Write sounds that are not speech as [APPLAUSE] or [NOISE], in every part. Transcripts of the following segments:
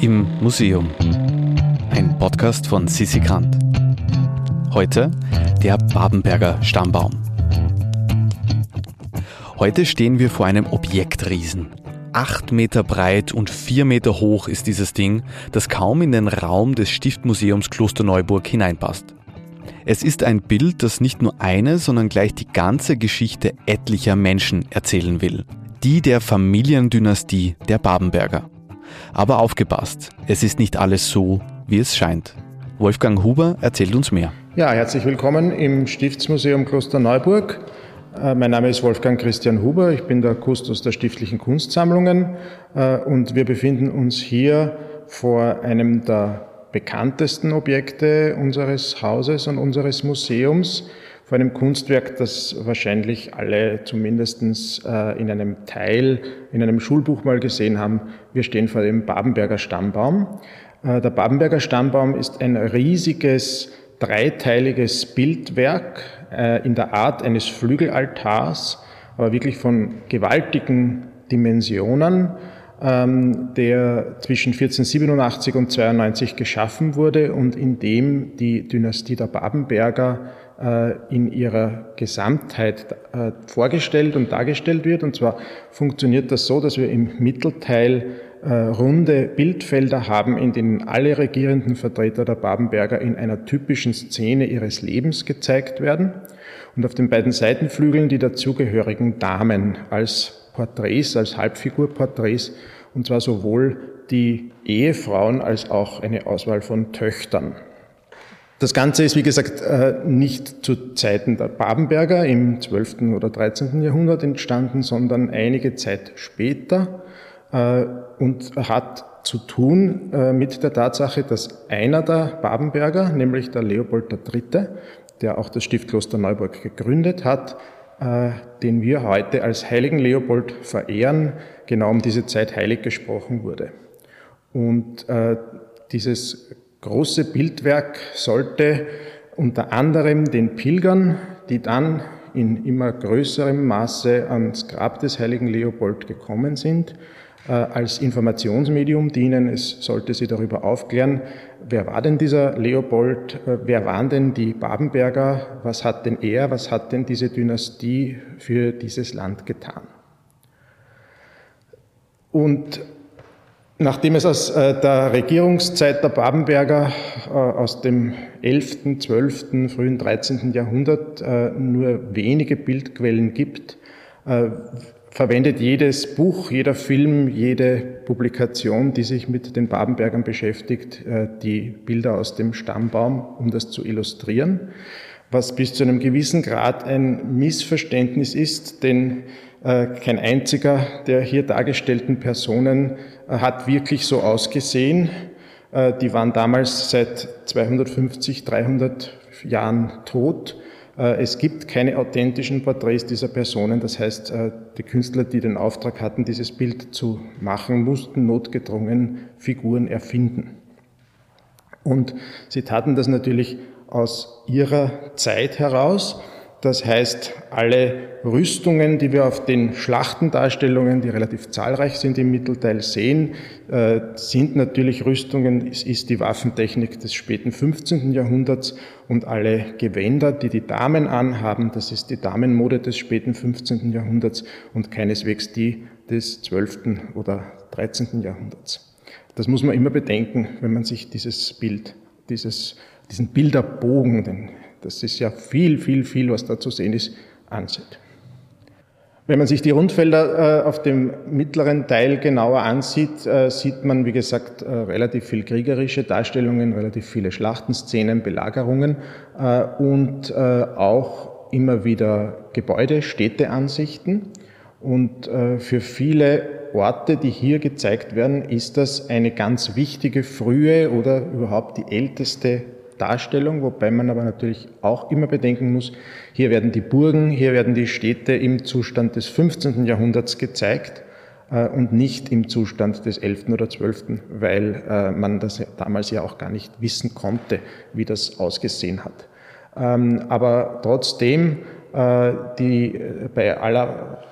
Im Museum. Ein Podcast von Sissi Grant. Heute der Babenberger Stammbaum. Heute stehen wir vor einem Objektriesen. Acht Meter breit und vier Meter hoch ist dieses Ding, das kaum in den Raum des Stiftmuseums Klosterneuburg hineinpasst. Es ist ein Bild, das nicht nur eine, sondern gleich die ganze Geschichte etlicher Menschen erzählen will. Die der Familiendynastie der Babenberger. Aber aufgepasst, es ist nicht alles so, wie es scheint. Wolfgang Huber erzählt uns mehr. Ja, herzlich willkommen im Stiftsmuseum Klosterneuburg. Äh, mein Name ist Wolfgang Christian Huber, ich bin der Kustos der stiftlichen Kunstsammlungen äh, und wir befinden uns hier vor einem der bekanntesten Objekte unseres Hauses und unseres Museums, vor einem Kunstwerk, das wahrscheinlich alle zumindest äh, in einem Teil, in einem Schulbuch mal gesehen haben. Wir stehen vor dem Babenberger Stammbaum. Äh, der Babenberger Stammbaum ist ein riesiges, dreiteiliges Bildwerk äh, in der Art eines Flügelaltars, aber wirklich von gewaltigen Dimensionen, ähm, der zwischen 1487 und 92 geschaffen wurde und in dem die Dynastie der Babenberger in ihrer Gesamtheit äh, vorgestellt und dargestellt wird. Und zwar funktioniert das so, dass wir im Mittelteil äh, runde Bildfelder haben, in denen alle regierenden Vertreter der Babenberger in einer typischen Szene ihres Lebens gezeigt werden. Und auf den beiden Seitenflügeln die dazugehörigen Damen als Porträts, als Halbfigurporträts, und zwar sowohl die Ehefrauen als auch eine Auswahl von Töchtern. Das Ganze ist, wie gesagt, äh, nicht zu Zeiten der Babenberger im 12. oder 13. Jahrhundert entstanden, sondern einige Zeit später äh, und hat zu tun äh, mit der Tatsache, dass einer der Babenberger, nämlich der Leopold III., der auch das Stiftkloster Neuburg gegründet hat, den wir heute als heiligen Leopold verehren, genau um diese Zeit heilig gesprochen wurde. Und dieses große Bildwerk sollte unter anderem den Pilgern, die dann in immer größerem Maße ans Grab des heiligen Leopold gekommen sind, äh, als Informationsmedium dienen. Es sollte sie darüber aufklären, wer war denn dieser Leopold, äh, wer waren denn die Babenberger, was hat denn er, was hat denn diese Dynastie für dieses Land getan. Und Nachdem es aus äh, der Regierungszeit der Babenberger äh, aus dem 11., 12., frühen 13. Jahrhundert äh, nur wenige Bildquellen gibt, verwendet jedes Buch, jeder Film, jede Publikation, die sich mit den Babenbergern beschäftigt, die Bilder aus dem Stammbaum, um das zu illustrieren, was bis zu einem gewissen Grad ein Missverständnis ist, denn kein einziger der hier dargestellten Personen hat wirklich so ausgesehen. Äh, die waren damals seit 250, 300 Jahren tot. Äh, es gibt keine authentischen Porträts dieser Personen. Das heißt, äh, die Künstler, die den Auftrag hatten, dieses Bild zu machen, mussten notgedrungen Figuren erfinden. Und sie taten das natürlich aus ihrer Zeit heraus. Das heißt, alle Rüstungen, die wir auf den Schlachtendarstellungen, die relativ zahlreich sind im Mittelteil, sehen, äh, sind natürlich Rüstungen, es ist die Waffentechnik des späten 15. Jahrhunderts und alle Gewänder, die die Damen anhaben, das ist die Damenmode des späten 15. Jahrhunderts und keineswegs die des 12. oder 13. Jahrhunderts. Das muss man immer bedenken, wenn man sich dieses Bild, dieses, diesen Bilderbogen, den das ist ja viel, viel, viel, was da zu sehen ist, ansieht. Wenn man sich die Rundfelder äh, auf dem mittleren Teil genauer ansieht, äh, sieht man, wie gesagt, äh, relativ viel kriegerische Darstellungen, relativ viele Schlachtenszenen, Belagerungen und auch immer wieder Gebäude, Städteansichten. Und für viele Orte, die hier gezeigt werden, ist das eine ganz wichtige frühe oder überhaupt die älteste Darstellung, wobei man aber natürlich auch immer bedenken muss, hier werden die Burgen, hier werden die Städte im Zustand des 15. Jahrhunderts gezeigt äh, und nicht im Zustand des 11. oder 12., weil äh, man das damals ja auch gar nicht wissen konnte, wie das ausgesehen hat. Ähm, aber trotzdem, äh, die, bei aller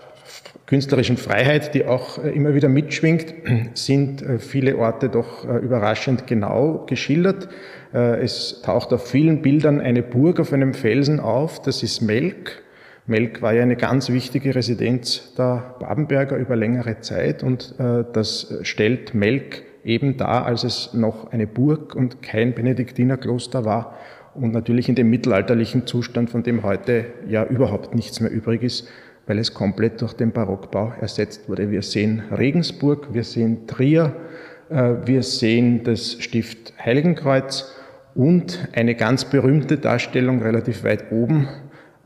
künstlerischen Freiheit, die auch äh, immer wieder mitschwingt, [CLEARS THROAT] sind äh, viele Orte doch äh, überraschend genau geschildert. Es taucht auf vielen Bildern eine Burg auf einem Felsen auf, das ist Melk. Melk war ja eine ganz wichtige Residenz der Babenberger über längere Zeit und das stellt Melk eben dar, als es noch eine Burg und kein Benediktinerkloster war und natürlich in dem mittelalterlichen Zustand, von dem heute ja überhaupt nichts mehr übrig ist, weil es komplett durch den Barockbau ersetzt wurde. Wir sehen Regensburg, wir sehen Trier, äh, wir sehen das Stift Heiligenkreuz und eine ganz berühmte Darstellung relativ weit oben.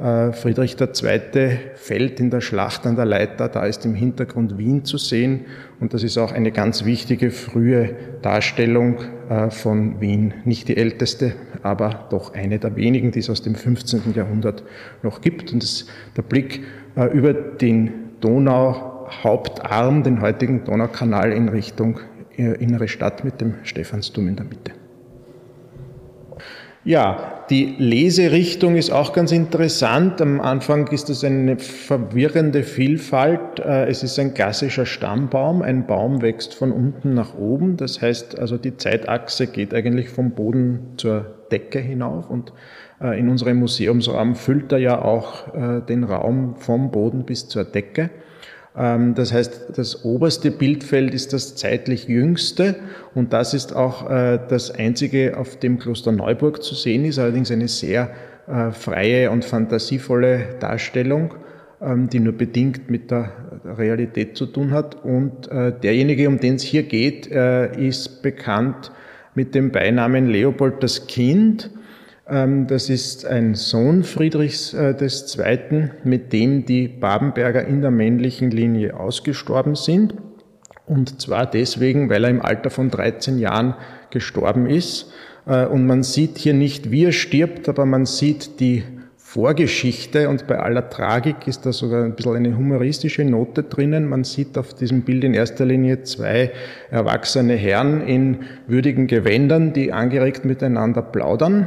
Äh, Friedrich II. fällt in der Schlacht an der Leiter, da ist im Hintergrund Wien zu sehen und das ist auch eine ganz wichtige frühe Darstellung äh, von Wien. Nicht die älteste, aber doch eine der wenigen, die es aus dem 15. Jahrhundert noch gibt. Und das, der Blick über den Donauhauptarm, den heutigen Donaukanal in Richtung äh, innere Stadt mit dem Stephansdom in der Mitte. Ja, die Leserichtung ist auch ganz interessant. Am Anfang ist es eine verwirrende Vielfalt. Äh, es ist ein klassischer Stammbaum. Ein Baum wächst von unten nach oben. Das heißt also, die Zeitachse geht eigentlich vom Boden zur Decke hinauf und äh, in unserem Museumsraum füllt er ja auch äh, den Raum vom Boden bis zur Decke. Ähm, das heißt, das oberste Bildfeld ist das zeitlich jüngste und das ist auch äh, das einzige, auf dem Kloster Neuburg zu sehen ist, allerdings eine sehr freie und fantasievolle Darstellung, ähm, die nur bedingt mit der Realität zu tun hat. Und derjenige, um den es hier geht, ist bekannt mit dem Beinamen Leopold das Kind. Ähm, das ist ein Sohn Friedrichs äh, II., mit dem die Babenberger in der männlichen Linie ausgestorben sind. Und zwar deswegen, weil er im Alter von 13 Jahren gestorben ist. Äh, und man sieht hier nicht, wie er stirbt, aber man sieht die Vorgeschichte und bei aller Tragik ist da sogar ein bisschen eine humoristische Note drinnen. Man sieht auf diesem Bild in erster Linie zwei erwachsene Herren in würdigen Gewändern, die angeregt miteinander plaudern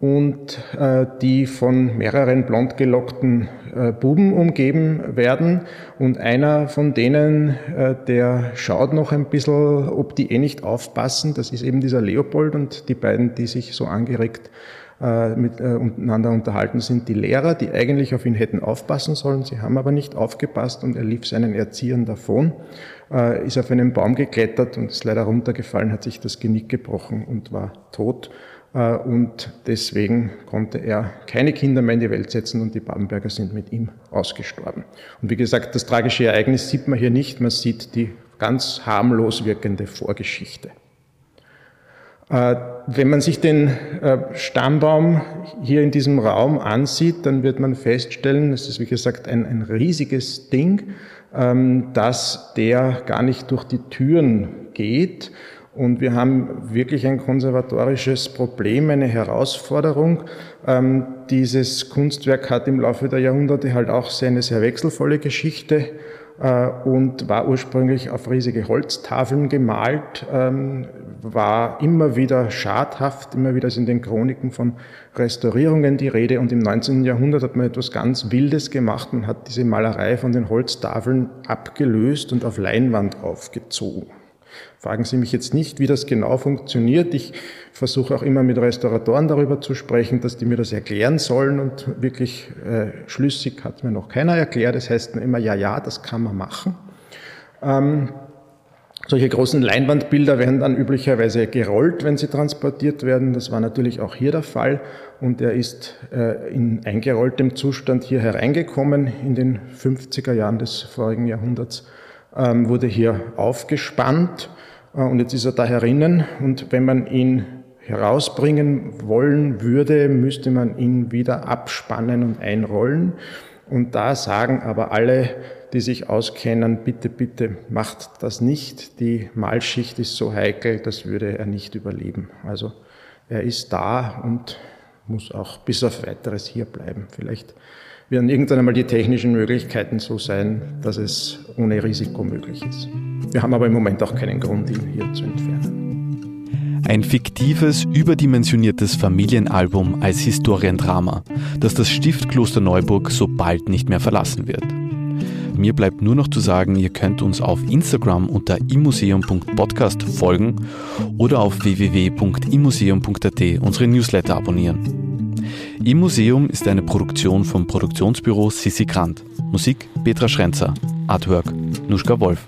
und äh, die von mehreren blond gelockten äh, Buben umgeben werden. Und einer von denen, äh, der schaut noch ein bisschen, ob die eh nicht aufpassen. Das ist eben dieser Leopold und die beiden, die sich so angeregt äh, miteinander unterhalten, sind die Lehrer, die eigentlich auf ihn hätten aufpassen sollen. Sie haben aber nicht aufgepasst und er lief seinen Erziehern davon, äh, ist auf einen Baum geklettert und ist leider runtergefallen, hat sich das Genick gebrochen und war tot. Äh, und deswegen konnte er keine Kinder mehr in die Welt setzen und die Babenberger sind mit ihm ausgestorben. Und wie gesagt, das tragische Ereignis sieht man hier nicht, man sieht die ganz harmlos wirkende Vorgeschichte. Äh, wenn man sich den äh, Stammbaum hier in diesem Raum ansieht, dann wird man feststellen, es ist wie gesagt ein, ein riesiges Ding, ähm, dass der gar nicht durch die Türen geht, und wir haben wirklich ein konservatorisches Problem, eine Herausforderung. Ähm, dieses Kunstwerk hat im Laufe der Jahrhunderte halt auch sehr eine sehr wechselvolle Geschichte äh, und war ursprünglich auf riesige Holztafeln gemalt, ähm, war immer wieder schadhaft, immer wieder ist in den Chroniken von Restaurierungen die Rede und im 19. Jahrhundert hat man etwas ganz Wildes gemacht. Man hat diese Malerei von den Holztafeln abgelöst und auf Leinwand aufgezogen. Fragen Sie mich jetzt nicht, wie das genau funktioniert. Ich versuche auch immer mit Restauratoren darüber zu sprechen, dass die mir das erklären sollen und wirklich äh, schlüssig hat mir noch keiner erklärt. Das heißt immer, ja, ja, das kann man machen. Ähm, solche großen Leinwandbilder werden dann üblicherweise gerollt, wenn sie transportiert werden. Das war natürlich auch hier der Fall. Und er ist äh, in eingerolltem Zustand hier hereingekommen in den 50er Jahren des vorigen Jahrhunderts wurde hier aufgespannt äh, und jetzt ist er da herinnen und wenn man ihn herausbringen wollen würde, müsste man ihn wieder abspannen und einrollen. Und da sagen aber alle, die sich auskennen, bitte, bitte macht das nicht. Die Malschicht ist so heikel, das würde er nicht überleben. Also er ist da und muss auch bis auf weiteres hier bleiben. Vielleicht werden irgendwann einmal die technischen Möglichkeiten so sein, dass es ohne Risiko möglich ist. Wir haben aber im Moment auch keinen Grund, ihn hier zu entfernen. Ein fiktives, überdimensioniertes Familienalbum als Historiendrama, das das Stift Kloster Neuburg so bald nicht mehr verlassen wird. Mir bleibt nur noch zu sagen, ihr könnt uns auf Instagram unter immuseum.podcast folgen oder auf www.immuseum.at unsere Newsletter abonnieren. Im Museum ist eine Produktion vom Produktionsbüro Sissi Grant. Musik Petra Schrenzer. Artwork Nuschka Wolf.